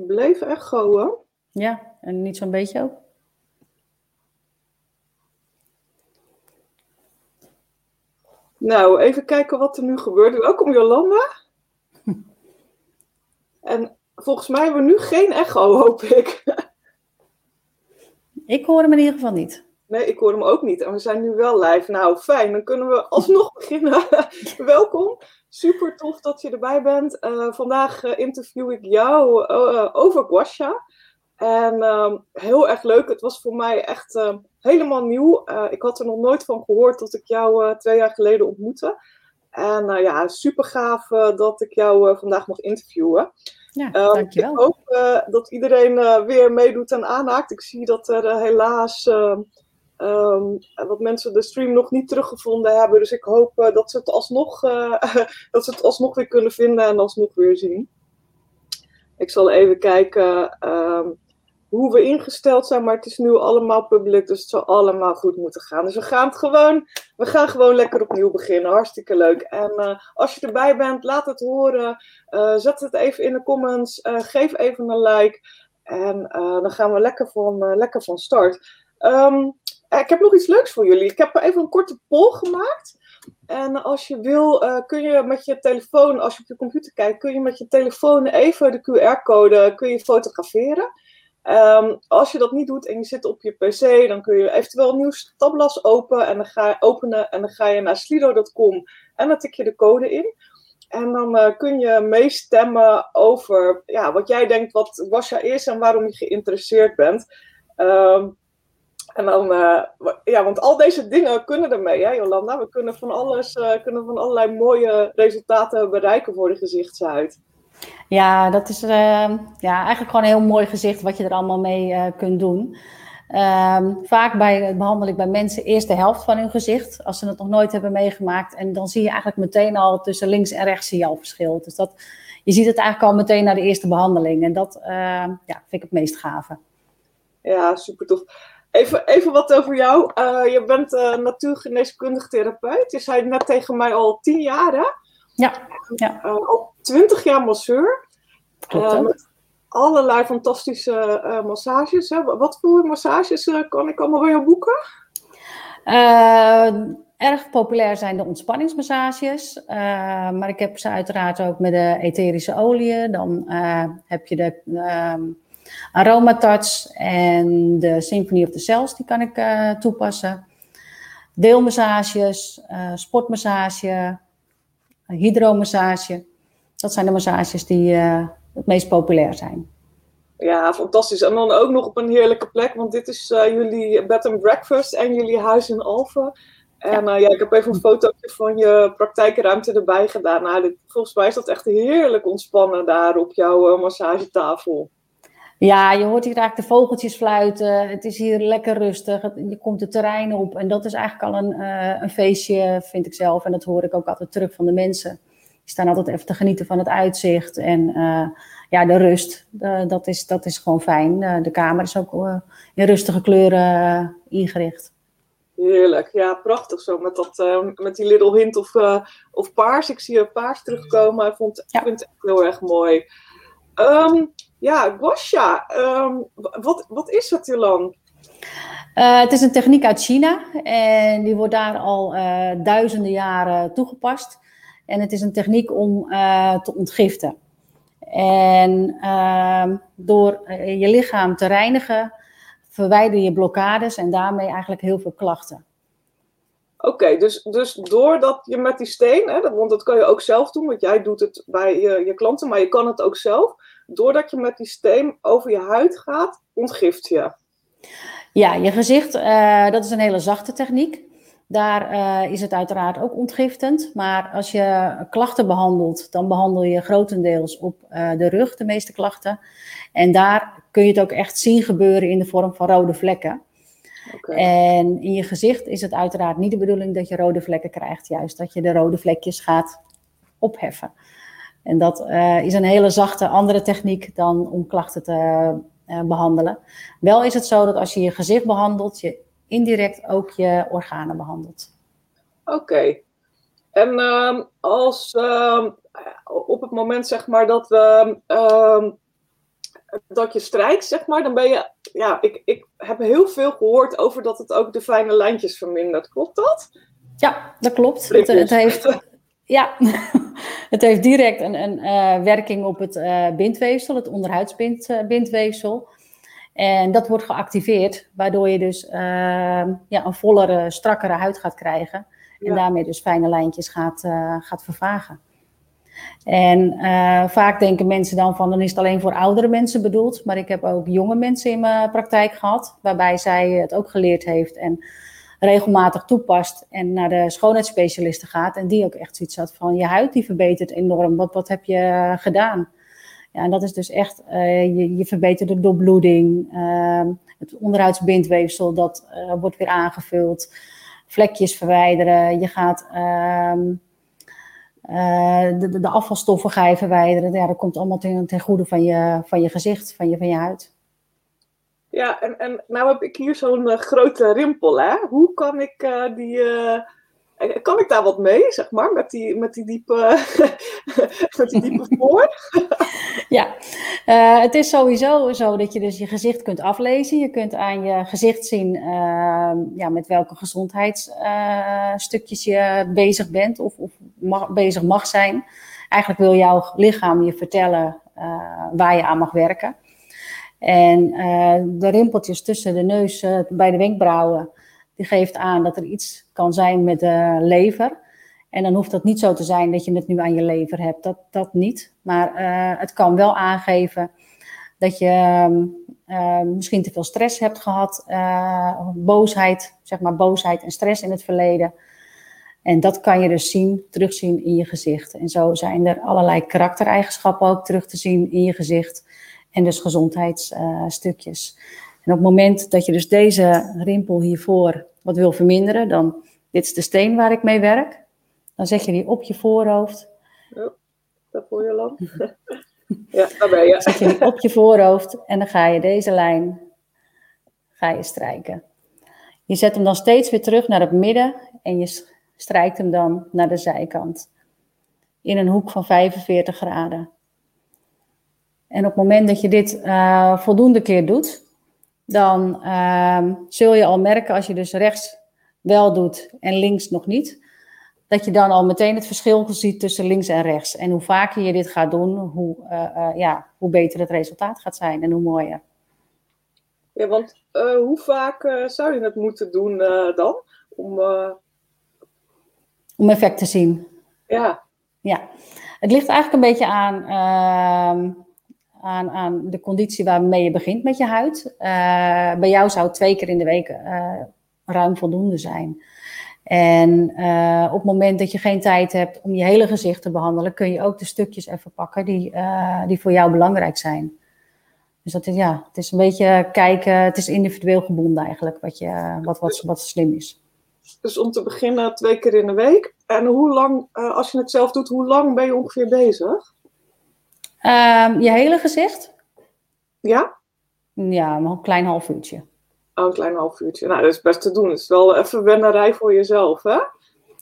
Het bleef echoen. Ja, en niet zo'n beetje ook? Nou, even kijken wat er nu gebeurt. Welkom Jolanda. En volgens mij hebben we nu geen echo, hoop ik. Ik hoor hem in ieder geval niet. Nee, ik hoor hem ook niet. En we zijn nu wel live. Nou, fijn. Dan kunnen we alsnog beginnen. Welkom. Super tof dat je erbij bent. Uh, vandaag uh, interview ik jou uh, over Guasha. En ehm, heel erg leuk. Het was voor mij echt helemaal nieuw. ik had er nog nooit van gehoord dat ik jou twee jaar geleden ontmoette. En ja, super gaaf dat ik jou vandaag mag interviewen. Ja, um, dankjewel. Ik hoop dat iedereen weer meedoet en aanhaakt. Ik zie dat er helaas Um, wat mensen de stream nog niet teruggevonden hebben. Dus ik hoop uh, dat, ze het alsnog, uh, dat ze het alsnog weer kunnen vinden en alsnog weer zien. Ik zal even kijken um, hoe we ingesteld zijn, maar het is nu allemaal publiek, dus het zal allemaal goed moeten gaan. Dus we gaan, het gewoon, we gaan gewoon lekker opnieuw beginnen. Hartstikke leuk. En uh, als je erbij bent, laat het horen. zet het even in de comments. geef even een like. En dan gaan we lekker van, lekker van start. Um, eh, ik heb nog iets leuks voor jullie. Ik heb even een korte poll gemaakt. En als je wil, uh, kun je met je telefoon, als je op je computer kijkt, kun je met je telefoon even de QR-code kun je fotograferen. Um, als je dat niet doet en je zit op je PC, dan kun je eventueel een nieuw tabblad open en dan ga je openen en dan ga je naar slido.com en dan tik je de code in. En dan uh, kun je meestemmen over ja, wat jij denkt wat Washa is en waarom je geïnteresseerd bent. Um, en dan, uh, ja, want al deze dingen kunnen ermee, hè, Jolanda. We kunnen van alles, uh, kunnen van allerlei mooie resultaten bereiken voor de gezichtshuid. Ja, dat is uh, ja, eigenlijk gewoon een heel mooi gezicht wat je er allemaal mee kunt doen. Ehm, vaak bij, behandel ik bij mensen eerst de helft van hun gezicht, als ze het nog nooit hebben meegemaakt. En dan zie je eigenlijk meteen al tussen links en rechts zie je al verschil. Dus dat, je ziet het eigenlijk al meteen na de eerste behandeling. En dat ja, vind ik het meest gave. Ja, super tof. Even, even wat over jou. Uh, je bent uh, natuurgeneeskundig therapeut. Je zei net tegen mij al tien jaar, hè? Ja. ja. Uh, al twintig jaar masseur. met allerlei fantastische massages. Hè? Wat voor massages kan ik allemaal bij jou boeken? erg populair zijn de ontspanningsmassages. maar ik heb ze uiteraard ook met de etherische oliën. Dan heb je de ehm, Aromatouch en de Symphony of the Cells, die kan ik uh, toepassen. Deelmassages, uh, sportmassage, hydromassage. Dat zijn de massages die uh, het meest populair zijn. Ja, fantastisch. En dan ook nog op een heerlijke plek, want dit is jullie bed and breakfast en jullie huis in Alphen. En ja. ja. ik heb even een foto van je praktijkruimte erbij gedaan. Nou, dit, volgens mij is dat echt heerlijk ontspannen daar op jouw massagetafel. Ja, je hoort hier eigenlijk de vogeltjes fluiten. Het is hier lekker rustig. Je komt het terrein op. En dat is eigenlijk al een, uh, een feestje, vind ik zelf. En dat hoor ik ook altijd terug van de mensen. Die staan altijd even te genieten van het uitzicht. En uh, ja, de rust, uh, dat, is, dat is gewoon fijn. de kamer is ook in rustige kleuren ingericht. Heerlijk, ja, prachtig zo met, dat, met die little hint of, of paars. Ik zie paars terugkomen. Ik, vond, ja. vind het echt heel erg mooi. Um, ja, guasha. Um, wat, wat is dat, Jolan? Uh, het is een techniek uit China en die wordt daar al uh, duizenden jaren toegepast. En het is een techniek om uh, te ontgiften. En ehm, door je lichaam te reinigen, verwijder je blokkades en daarmee eigenlijk heel veel klachten. Oké, dus, dus doordat je met die steen, hè, want dat kan je ook zelf doen, want jij doet het bij je, je klanten, maar je kan het ook zelf doordat je met die steen over je huid gaat, ontgift je. Ja, je gezicht, uh, dat is een hele zachte techniek. Daar uh, is het uiteraard ook ontgiftend. Maar als je klachten behandelt, dan behandel je grotendeels op uh, de rug de meeste klachten. En daar kun je het ook echt zien gebeuren in de vorm van rode vlekken. Okay. En in je gezicht is het uiteraard niet de bedoeling dat je rode vlekken krijgt. Juist dat je de rode vlekjes gaat opheffen. En dat uh, is een hele zachte andere techniek dan om klachten te uh, behandelen. Wel is het zo dat als je je gezicht behandelt, je indirect ook je organen behandelt. Oké. Okay. En uh, als op het moment zeg maar dat we dat je strijkt, zeg maar, dan ben je. Ja, ik, ik heb heel veel gehoord over dat het ook de fijne lijntjes vermindert. Klopt dat? Ja, dat klopt. Het, het, heeft, ja, het heeft direct een, een uh, werking op het uh, bindweefsel, het onderhuidsbindweefsel. En dat wordt geactiveerd, waardoor je dus uh, ja, een vollere, strakkere huid gaat krijgen. En daarmee dus fijne lijntjes gaat, gaat vervagen. En vaak denken mensen dan van, dan is het alleen voor oudere mensen bedoeld. Maar ik heb ook jonge mensen in mijn praktijk gehad, waarbij zij het ook geleerd heeft en regelmatig toepast en naar de schoonheidsspecialisten gaat. En die ook echt zoiets had van, je huid die verbetert enorm. Wat, wat heb je gedaan? Ja, en dat is dus echt, uh, je, je verbetert de doorbloeding, uh, het onderhuidsbindweefsel, dat uh, wordt weer aangevuld, vlekjes verwijderen. Je gaat ehm, de, de, afvalstoffen ga je verwijderen. Ja, dat komt allemaal ten, ten goede van je, van je gezicht, van je, van je huid. Ja, en, en nou heb ik hier zo'n uh, grote rimpel. Hè? Hoe kan ik uh, die eh, kan ik daar wat mee, zeg maar, met die, met die diepe, met die diepe voor? ja, het is sowieso zo dat je dus je gezicht kunt aflezen. Je kunt aan je gezicht zien uh, ja, met welke gezondheidsstukjes je bezig bent of, of bezig mag zijn. Eigenlijk wil jouw lichaam je vertellen waar je aan mag werken. En de rimpeltjes tussen de neus, bij de wenkbrauwen, die geeft aan dat er iets kan zijn met de lever. En dan hoeft dat niet zo te zijn dat je het nu aan je lever hebt. Dat, dat niet. Maar uh, het kan wel aangeven dat je uh, misschien te veel stress hebt gehad. Boosheid, zeg maar boosheid en stress in het verleden. En dat kan je dus zien, terugzien in je gezicht. En zo zijn er allerlei karaktereigenschappen ook terug te zien in je gezicht. En dus gezondheidsstukjes. en op het moment dat je dus deze rimpel hiervoor wat wil verminderen, dan dit is de steen waar ik mee werk. Dan zet je die op je voorhoofd. Oh, dat voel je lang. ja, daar ben je. Dan zet je die op je voorhoofd en dan ga je deze lijn ga je strijken. Je zet hem dan steeds weer terug naar het midden en je strijkt hem dan naar de zijkant. In een hoek van 45 graden. En op het moment dat je dit uh, voldoende keer doet, dan uh, zul je al merken als je dus rechts wel doet en links nog niet, dat je dan al meteen het verschil ziet tussen links en rechts. En hoe vaker je dit gaat doen, hoe, uh, uh, ja, hoe beter het resultaat gaat zijn en hoe mooier. Ja, want hoe vaak zou je het moeten doen dan? Om, om effect te zien. Ja. Ja, het ligt eigenlijk een beetje aan ehm, aan, aan de conditie waarmee je begint met je huid. Uh, bij jou zou twee keer in de week uh, ruim voldoende zijn. En uh, op het moment dat je geen tijd hebt om je hele gezicht te behandelen, kun je ook de stukjes even pakken die, die voor jou belangrijk zijn. Dus dat is, ja, het is een beetje kijken, het is individueel gebonden eigenlijk, wat, je, wat, wat, wat slim is. Dus om te beginnen twee keer in de week. En hoe lang, als je het zelf doet, hoe lang ben je ongeveer bezig? Um, je hele gezicht? Ja? Ja, een klein half uurtje. Oh, een klein half uurtje. Nou, dat is best te doen. Het is wel even wennerij voor jezelf, hè?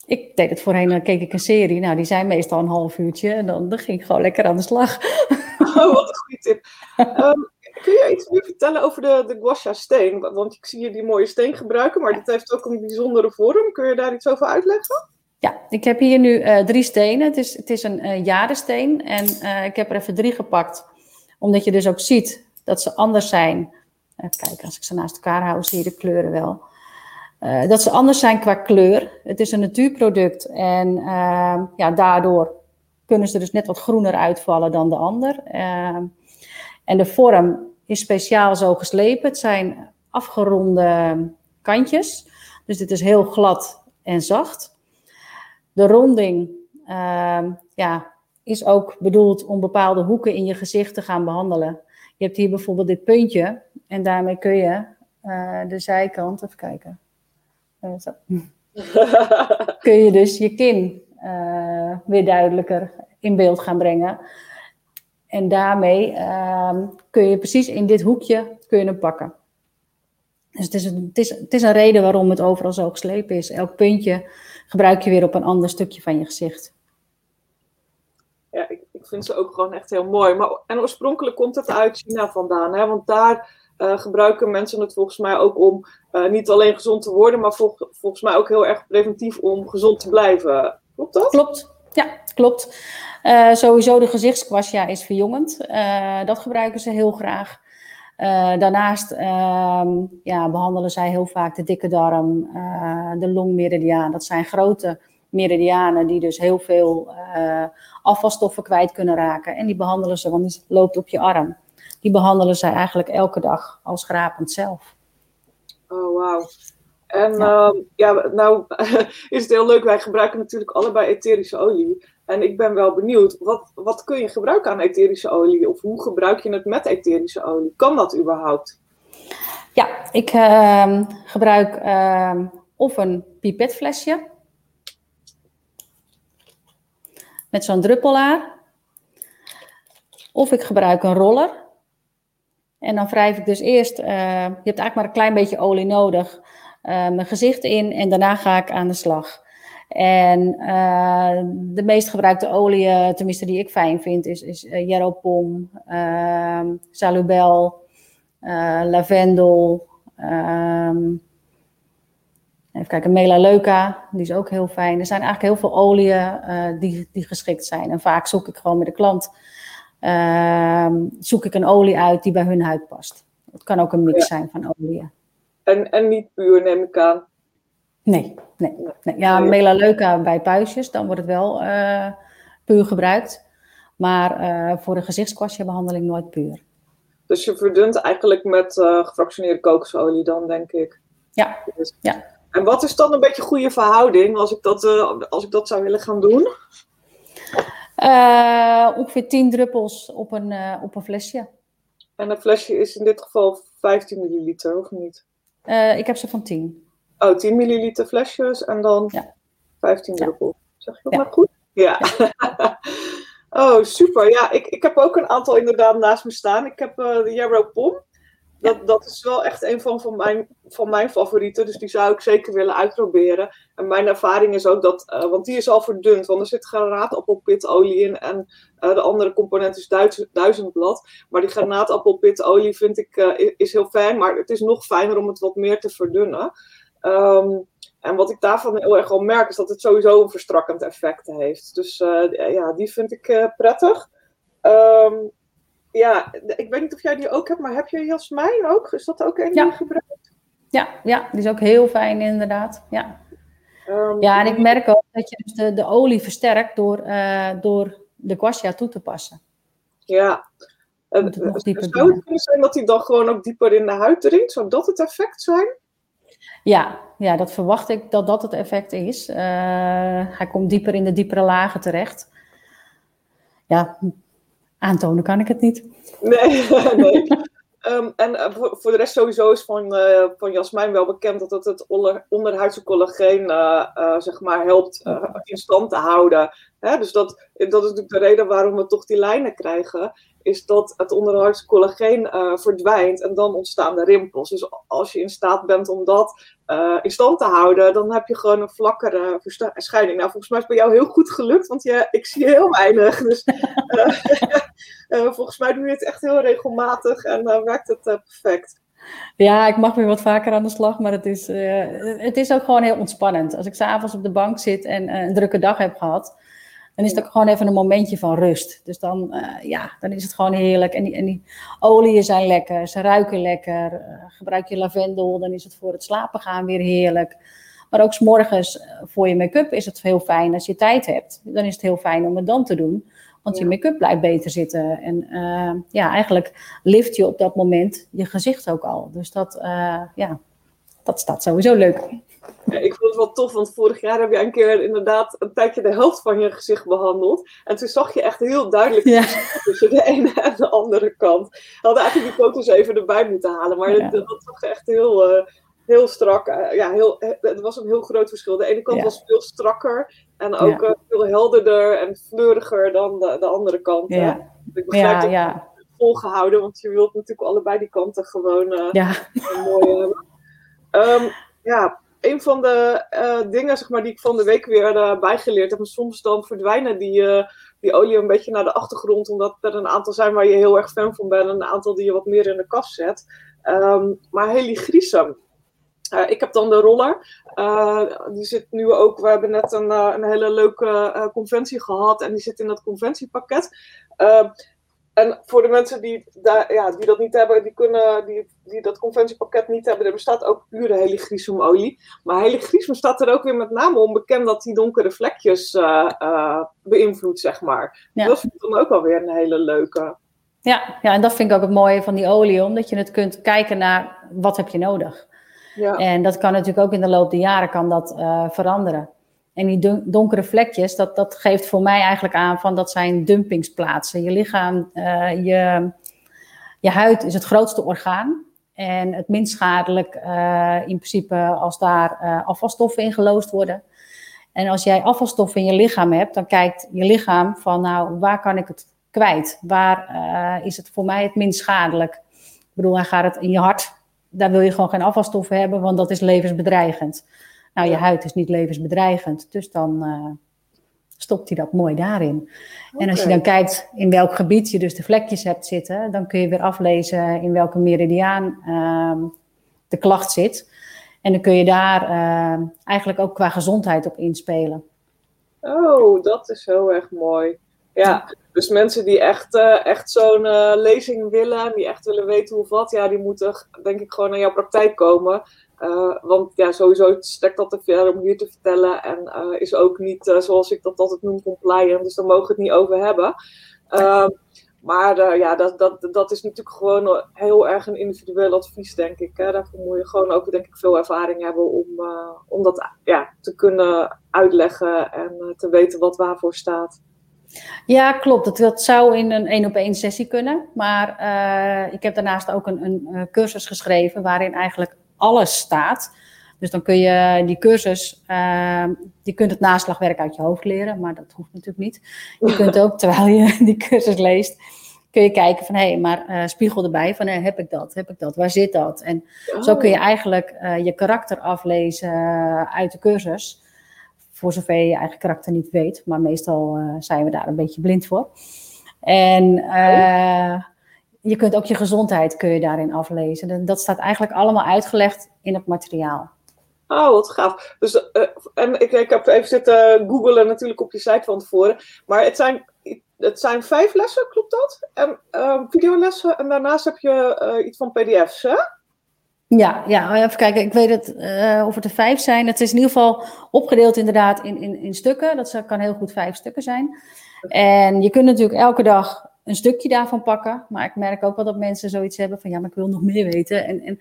Ik deed het voorheen, dan keek ik een serie. Nou, die zijn meestal een half uurtje. En dan, dan ging ik gewoon lekker aan de slag. Oh, wat een goede tip. um, kun je iets meer vertellen over de, de guasha steen? Want ik zie je die mooie steen gebruiken, maar dit heeft ook een bijzondere vorm. Kun je daar iets over uitleggen? Ja, ik heb hier nu uh, drie stenen. Het is, het is een uh, en uh, ik heb er even drie gepakt. Omdat je dus ook ziet dat ze anders zijn. Kijken, als ik ze naast elkaar hou, zie je de kleuren wel. dat ze anders zijn qua kleur. Het is een natuurproduct en ja, daardoor kunnen ze dus net wat groener uitvallen dan de ander. en de vorm is speciaal zo geslepen. Het zijn afgeronde kantjes. Dus dit is heel glad en zacht. De ronding uh, ja, is ook bedoeld om bepaalde hoeken in je gezicht te gaan behandelen. Je hebt hier bijvoorbeeld dit puntje en daarmee kun je uh, de zijkant, even kijken. Uh, zo. kun je dus je kin uh, weer duidelijker in beeld gaan brengen. En daarmee ehm, kun je precies in dit hoekje kun je hem pakken. Dus het is, een, het, is, het is een reden waarom het overal zo geslepen is. Elk puntje gebruik je weer op een ander stukje van je gezicht. Ja, ik, ik vinden ze ook gewoon echt heel mooi. Maar, en oorspronkelijk komt het uit China vandaan, hè? want daar uh, gebruiken mensen het volgens mij ook om uh, niet alleen gezond te worden, maar vol volgens mij ook heel erg preventief om gezond te blijven. Klopt dat? Klopt, ja, klopt. Uh, sowieso de gezichtskwasja is verjongend. dat gebruiken ze heel graag. Daarnaast ehm, ja, behandelen zij heel vaak de dikke darm, de longmeridiaan. Dat zijn grote meridianen die dus heel veel afvalstoffen kwijt kunnen raken. En die behandelen ze, want die loopt op je arm die behandelen zij eigenlijk elke dag als schrapend zelf. Oh, wauw. En ja. Uh, ja, nou is het heel leuk. Wij gebruiken natuurlijk allebei etherische olie. En ik ben wel benieuwd, wat, wat kun je gebruiken aan etherische olie? Of hoe gebruik je het met etherische olie? Kan dat überhaupt? Ja, ik uh, gebruik uh, of een pipetflesje met zo'n druppelaar. Of ik gebruik een roller. En dan wrijf ik dus eerst, uh, je hebt eigenlijk maar een klein beetje olie nodig, uh, mijn gezicht in en daarna ga ik aan de slag. En uh, de meest gebruikte olie, tenminste die ik fijn vind, is, is Jeropom, ehm, Salubel, Lavendel, um, even kijken, Melaleuca, die is ook heel fijn. Er zijn eigenlijk heel veel oliën die, die geschikt zijn. En vaak zoek ik gewoon met de klant uh, zoek ik een olie uit die bij hun huid past. Het kan ook een mix zijn van oliën. En, en niet puur, neem ik aan? Nee, nee. nee. Ja, melaleuca bij puistjes, dan wordt het wel uh, puur gebruikt. Maar uh, voor de gezichtskwastjebehandeling nooit puur. Dus je verdunt eigenlijk met uh, gefractioneerde kokosolie dan, denk ik? Ja, ja. En wat is dan een beetje goede verhouding als ik dat, als ik dat zou willen gaan doen? Ongeveer 10 druppels op een, op een flesje. En een flesje is in dit geval 15 milliliter, of niet? Ik heb ze van 10. Oh, 10 milliliter flesjes en dan ja. 15 ja. druppels. Zeg je dat maar goed? Ja. oh, super. Ja, ik, ik heb ook een aantal inderdaad naast me staan. Ik heb de Yarrow Pom. Dat, dat is wel echt een van, van, mijn, van mijn favorieten. Dus die zou ik zeker willen uitproberen. En mijn ervaring is ook dat, uh, want die is al verdund. Want er zit granaatappelpitolie in. En uh, de andere component is duizend, duizendblad. Maar die granaatappelpitolie vind ik uh, is heel fijn. Maar het is nog fijner om het wat meer te verdunnen. Um, en wat ik daarvan heel erg al merk, is dat het sowieso een verstrakkend effect heeft. Dus ja, die vind ik prettig. Um, ja, ik weet niet of jij die ook hebt, maar heb je Jasmijn ook? Is dat ook een die je gebruikt? Ja, ja, die is ook heel fijn inderdaad. Ja, um, ja en ik merk ook dat je dus de, de olie versterkt door, uh, door de guasha toe te passen. Ja, het nog dieper zou het kunnen zijn dat hij dan gewoon ook dieper in de huid dringt? Zou dat het effect zijn? Ja, ja, dat verwacht ik dat dat het effect is. Uh, hij komt dieper in de diepere lagen terecht. Ja, Aantonen kan ik het niet. Nee, nee. Um, en uh, voor, de rest sowieso is van, uh, van Jasmijn wel bekend dat het het onder, onderhuidse collageen zeg maar helpt in stand te houden. Hè? Dus dat, dat is natuurlijk de reden waarom we toch die lijnen krijgen is dat het onderhuidse collageen uh, verdwijnt en dan ontstaan de rimpels. Dus als je in staat bent om dat uh, in stand te houden, dan heb je gewoon een vlakkere verschijning. Nou, volgens mij is het bij jou heel goed gelukt, want je, ik zie heel weinig. Dus uh, volgens mij doe je het echt heel regelmatig en werkt het perfect. Ja, ik mag weer wat vaker aan de slag, maar het is, het is ook gewoon heel ontspannend. Als ik s'avonds op de bank zit en een drukke dag heb gehad, dan is het ook gewoon even een momentje van rust. Dus dan, uh, ja, dan is het gewoon heerlijk. En die, en die oliën zijn lekker, ze ruiken lekker. Uh, gebruik je lavendel, dan is het voor het slapen gaan weer heerlijk. Maar ook s'morgens uh, voor je make-up is het heel fijn als je tijd hebt. Dan is het heel fijn om het dan te doen. Want ja. je make-up blijft beter zitten. En ja, eigenlijk lift je op dat moment je gezicht ook al. Dus dat, ja, dat staat sowieso leuk. Ja, ik vond het wel tof, want vorig jaar heb je een keer inderdaad een tijdje de helft van je gezicht behandeld. En toen zag je echt heel duidelijk ja. tussen de ene en de andere kant. We hadden eigenlijk die foto's even erbij moeten halen, maar ja. dat, dat zag echt heel, uh, heel strak. Uh, ja, heel, het was een heel groot verschil. De ene kant was veel strakker en ook uh, veel helderder en fleuriger dan de, de andere kant. Ja, ik begrijp ja, ja. volgehouden, want je wilt natuurlijk allebei die kanten gewoon ja. mooi hebben. Um, ja, een van de uh, dingen zeg maar, die ik van de week weer uh, bijgeleerd heb. Soms dan verdwijnen die, uh, die olie een beetje naar de achtergrond. Omdat er een aantal zijn waar je heel erg fan van bent. En een aantal die je wat meer in de kast zet. Um, maar heligrisum. ik heb dan de roller. die zit nu ook. We hebben net een, een hele leuke conventie gehad. En die zit in dat conventiepakket. En voor de mensen die, daar, ja, die dat niet hebben, die, kunnen, die, die dat conventiepakket niet hebben, er bestaat ook pure heligrisum-olie. Maar heligrisum staat er ook weer met name onbekend dat die donkere vlekjes uh, uh, beïnvloedt, zeg maar. Ja. Dat vind ik dan ook alweer een hele leuke. Ja, ja, en dat vind ik ook het mooie van die olie, omdat je het kunt kijken naar wat heb je nodig. Ja. En dat kan natuurlijk ook in de loop der jaren kan dat, uh, veranderen. En die donkere vlekjes, dat, dat geeft voor mij eigenlijk aan van dat zijn dumpingsplaatsen. Je lichaam, uh, je, je huid is het grootste orgaan. En het minst schadelijk uh, in principe als daar uh, afvalstoffen in geloosd worden. En als jij afvalstoffen in je lichaam hebt, dan kijkt je lichaam van nou, waar kan ik het kwijt? Waar is het voor mij het minst schadelijk? Ik bedoel, dan gaat het in je hart. Daar wil je gewoon geen afvalstoffen hebben, want dat is levensbedreigend. Nou, je huid is niet levensbedreigend, dus dan uh, stopt hij dat mooi daarin. En als je dan kijkt in welk gebied je dus de vlekjes hebt zitten, dan kun je weer aflezen in welke meridiaan uh, de klacht zit. En dan kun je daar uh, eigenlijk ook qua gezondheid op inspelen. Oh, dat is heel erg mooi. Ja, dus mensen die echt, uh, echt zo'n uh, lezing willen, die echt willen weten hoe wat, ja, die moeten denk ik gewoon naar jouw praktijk komen. Uh, want ja, sowieso strekt dat te ver om hier te vertellen. En uh, is ook niet, uh, zoals ik dat altijd noem, compliant. Dus daar mogen we het niet over hebben. Ehm, maar ja, dat, dat, dat is natuurlijk gewoon heel erg een individueel advies, denk ik. Hè. Daarvoor moet je gewoon ook, denk ik, veel ervaring hebben om, om dat ja, te kunnen uitleggen en te weten wat waarvoor staat. Ja, klopt. Dat, dat zou in een één op één sessie kunnen. Maar ik heb daarnaast ook een, een cursus geschreven waarin eigenlijk alles staat. Dus dan kun je die cursus, uh, je kunt het naslagwerk uit je hoofd leren, maar dat hoeft natuurlijk niet. Je kunt ook, terwijl je die cursus leest, kun je kijken van, hé, hey, maar uh, spiegel erbij van, hey, heb ik dat, heb ik dat, waar zit dat? En zo kun je oh. eigenlijk uh, je karakter aflezen uit de cursus, voor zover je je eigen karakter niet weet, maar meestal zijn we daar een beetje blind voor. En... Oh je kunt ook je gezondheid kun je daarin aflezen. Dat staat eigenlijk allemaal uitgelegd in het materiaal. Oh, wat gaaf. Dus, uh, en ik, ik heb even zitten googlen natuurlijk op je site van tevoren. Maar het zijn, het zijn vijf lessen, klopt dat? En uh, videolessen en daarnaast heb je uh, iets van pdf's, hè? Ja, ja, even kijken. Ik weet het, uh, of het er vijf zijn. Het is in ieder geval opgedeeld inderdaad in, in, in stukken. Dat kan heel goed vijf stukken zijn. En je kunt natuurlijk elke dag een stukje daarvan pakken. Maar ik merk ook wel dat mensen zoiets hebben van ja, maar ik wil nog meer weten. En, en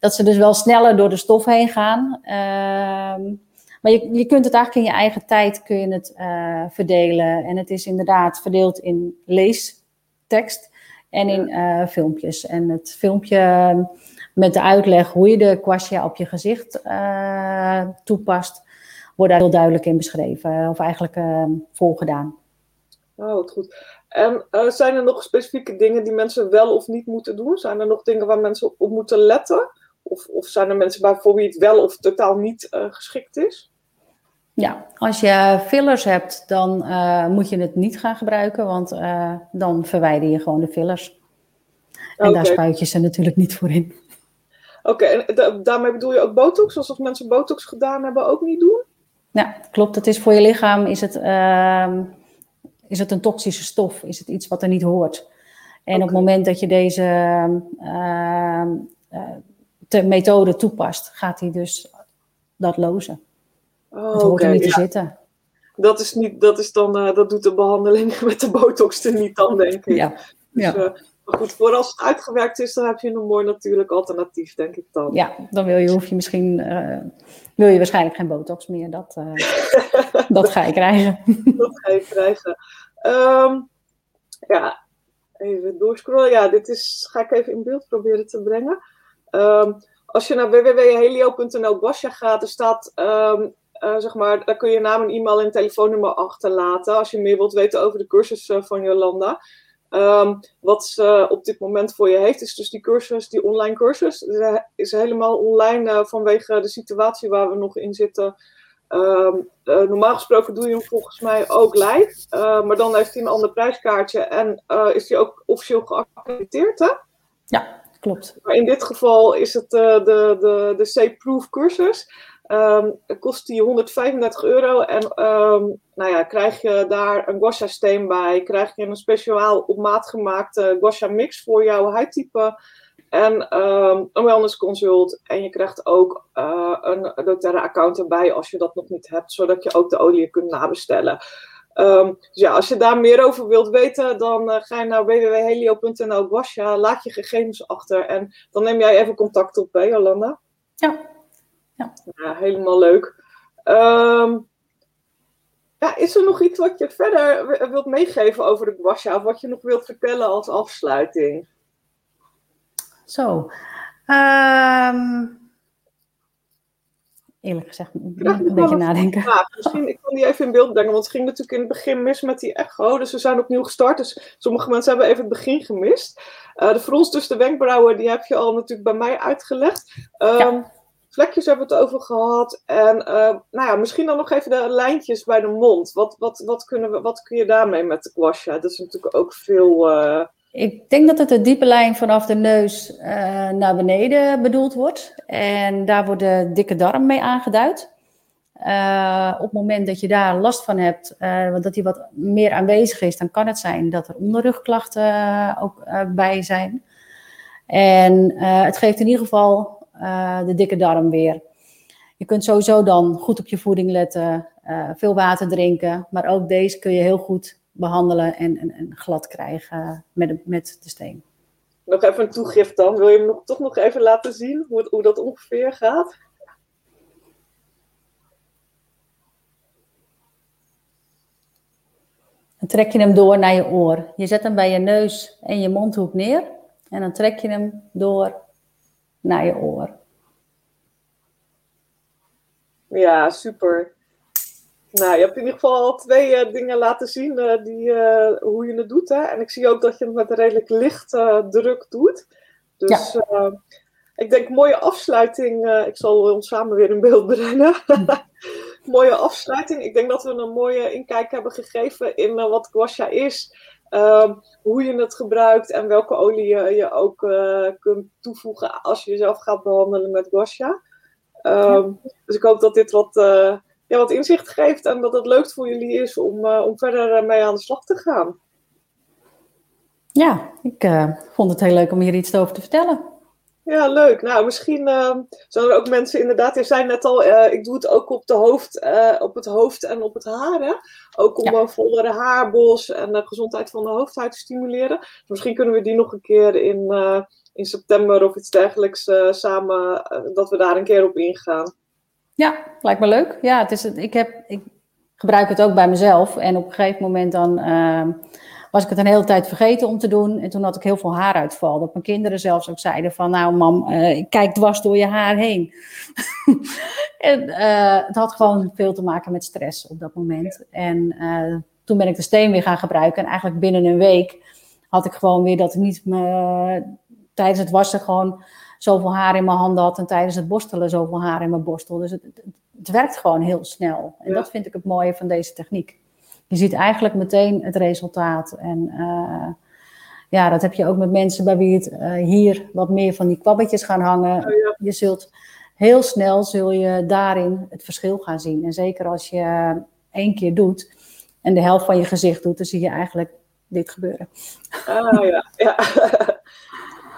dat ze dus wel sneller door de stof heen gaan. Ehm, maar je, je kunt het eigenlijk in je eigen tijd kun je het uh, verdelen. En het is inderdaad verdeeld in leestekst en in uh, filmpjes. En het filmpje met de uitleg hoe je de kwastje op je gezicht uh, toepast, wordt daar heel duidelijk in beschreven. Of eigenlijk volgedaan. Oh, wat goed. En uh, zijn er nog specifieke dingen die mensen wel of niet moeten doen? Zijn er nog dingen waar mensen op moeten letten? Of, of zijn er mensen voor wie het wel of totaal niet uh, geschikt is? Ja, als je fillers hebt, dan uh, moet je het niet gaan gebruiken, want dan verwijder je gewoon de fillers. En okay. daar spuit je ze natuurlijk niet voor in. Oké, okay, en daarmee bedoel je ook botox? Alsof mensen botox gedaan hebben, ook niet doen? Ja, klopt. Het is voor je lichaam is het ehm, is het een toxische stof? Is het iets wat er niet hoort? En op het moment dat je deze uh, uh, methode toepast, gaat hij dus dat lozen. Oh, het hoort er niet te zitten. Dat is, niet, dat is dan, uh, dat doet de behandeling met de botox er niet dan, denk ik. Ja. Dus, ja. Uh, maar goed, voor als het uitgewerkt is, dan heb je een mooi natuurlijk alternatief, denk ik dan. Ja, dan wil je, hoef je misschien, uh, wil je waarschijnlijk geen botox meer. Dat, uh, dat ga je krijgen. dat ga je krijgen. Um, ja, even doorscrollen. Ja, dit is, ga ik even in beeld proberen te brengen. Um, als je naar www.helio.nl Basja gaat, er staat, um, uh, zeg maar, daar kun je naam en e-mail en telefoonnummer achterlaten als je meer wilt weten over de cursus uh, van Jolanda. Ehm, wat ze op dit moment voor je heeft, is dus die cursus, die online cursus. Is, is helemaal online vanwege de situatie waar we nog in zitten. Ehm, normaal gesproken doe je hem volgens mij ook live. maar dan heeft hij een ander prijskaartje en is hij ook officieel geaccrediteerd, hè? Ja, klopt. Maar in dit geval is het de, de, de C-proof cursus. Um, kost die 135 euro en um, nou ja, krijg je daar een guasha steen bij, krijg je een speciaal op maat gemaakte guasha mix voor jouw huidtype en um, een wellness consult en je krijgt ook uh, een doTERRA account erbij als je dat nog niet hebt, zodat je ook de olie kunt nabestellen. Dus ja, als je daar meer over wilt weten, dan uh, ga je naar www.helio.nl guasha, laat je gegevens achter en dan neem jij even contact op, hè Jolanda? Ja, ja. ja helemaal leuk. Um, ja, is er nog iets wat je verder wilt meegeven over de guasha? Of wat je nog wilt vertellen als afsluiting? Zo. Um, eerlijk gezegd, moet ik een beetje nadenken. Ja, misschien, ik kan die even in beeld brengen, want het ging natuurlijk in het begin mis met die echo. Dus we zijn opnieuw gestart. Dus sommige mensen hebben even het begin gemist. Uh, de frons tussen de wenkbrauwen, die heb je al natuurlijk bij mij uitgelegd. Um, ja vlekjes hebben we het over gehad. En uh, nou ja, misschien dan nog even de lijntjes bij de mond. Wat, wat, wat, kunnen we, wat kun je daarmee met de guasha? Dat is natuurlijk ook veel... Uh... Ik denk dat het de diepe lijn vanaf de neus uh, naar beneden bedoeld wordt. En daar wordt de dikke darm mee aangeduid. op het moment dat je daar last van hebt, dat die wat meer aanwezig is, dan kan het zijn dat er onderrugklachten ook bij zijn. En het geeft in ieder geval uh, de dikke darm weer. Je kunt sowieso dan goed op je voeding letten, uh, veel water drinken, maar ook deze kun je heel goed behandelen en, en, en glad krijgen met de, met de steen. Nog even een toegift dan. Wil je hem nog, toch nog even laten zien hoe, hoe dat ongeveer gaat? Dan trek je hem door naar je oor. Je zet hem bij je neus en je mondhoek neer. En dan trek je hem door naar je oor. Ja, super. Nou, je hebt in ieder geval al twee uh, dingen laten zien uh, die, uh, hoe je het doet. Hè? En ik zie ook dat je het met een redelijk licht druk doet. Dus ja. ik denk mooie afsluiting. ik zal ons samen weer in beeld brengen. mooie afsluiting. Ik denk dat we een mooie inkijk hebben gegeven in wat guasha is. Ehm, hoe je het gebruikt en welke olie je, je ook uh, kunt toevoegen als je jezelf gaat behandelen met guasha. Um, Dus ik hoop dat dit wat, uh, ja, wat inzicht geeft en dat het leuk voor jullie is om, uh, om verder mee aan de slag te gaan. Ja, ik vond het heel leuk om hier iets over te vertellen. Ja, leuk. Nou, misschien uh, zijn er ook mensen inderdaad, je zei net al, ik doe het ook op, de hoofd, op het hoofd en op het haar. Ook om een vollere haarbos en de gezondheid van de hoofdhuid te stimuleren. Dus misschien kunnen we die nog een keer in, in september of iets dergelijks samen, dat we daar een keer op ingaan. Ja, lijkt me leuk. Ja, het is, ik, heb, ik gebruik het ook bij mezelf en op een gegeven moment dan ehm, was ik het een hele tijd vergeten om te doen. En toen had ik heel veel haaruitval. Dat mijn kinderen zelfs ook zeiden van, nou mam, uh, ik kijk dwars door je haar heen. en uh, het had gewoon veel te maken met stress op dat moment. En uh, toen ben ik de steen weer gaan gebruiken. En eigenlijk binnen een week had ik gewoon weer dat ik niet me, tijdens het wassen gewoon zoveel haar in mijn handen had. En tijdens het borstelen zoveel haar in mijn borstel. Dus het, het, het werkt gewoon heel snel. En ja. dat vind ik het mooie van deze techniek je ziet eigenlijk meteen het resultaat. En uh, ja, dat heb je ook met mensen bij wie het hier wat meer van die kwabbetjes gaan hangen. Oh, ja. Je zult heel snel zul je daarin het verschil gaan zien. En zeker als je één keer doet en de helft van je gezicht doet, dan zie je eigenlijk dit gebeuren. Ah ja, ja.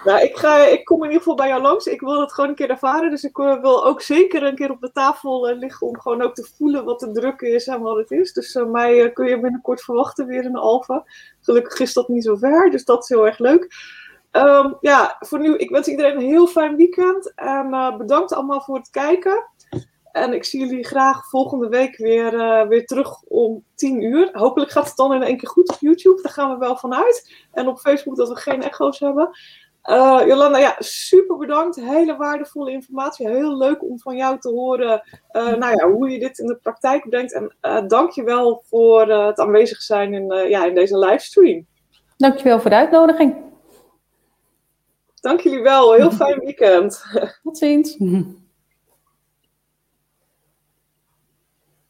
Nou, ik, ga, ik kom in ieder geval bij jou langs. Ik wil het gewoon een keer ervaren. Dus ik eh, wil ook zeker een keer op de tafel uh, liggen om gewoon ook te voelen wat de druk is en wat het is. Dus mij kun je binnenkort verwachten weer in de. Gelukkig is dat niet zo ver, dus dat is heel erg leuk. Um, ja, voor nu, ik wens iedereen een heel fijn weekend. En bedankt allemaal voor het kijken. En ik zie jullie graag volgende week weer, weer terug om 10 uur. Hopelijk gaat het dan in één keer goed op YouTube. Daar gaan we wel vanuit. En op Facebook dat we geen echo's hebben. Uh, Jolanda, ja, super bedankt. Hele waardevolle informatie. Heel leuk om van jou te horen uh, nou ja, hoe je dit in de praktijk brengt. En uh, dank je wel voor het aanwezig zijn in, ja, in deze livestream. Dankjewel voor de uitnodiging. Dank jullie wel. Heel fijn weekend. Tot ziens.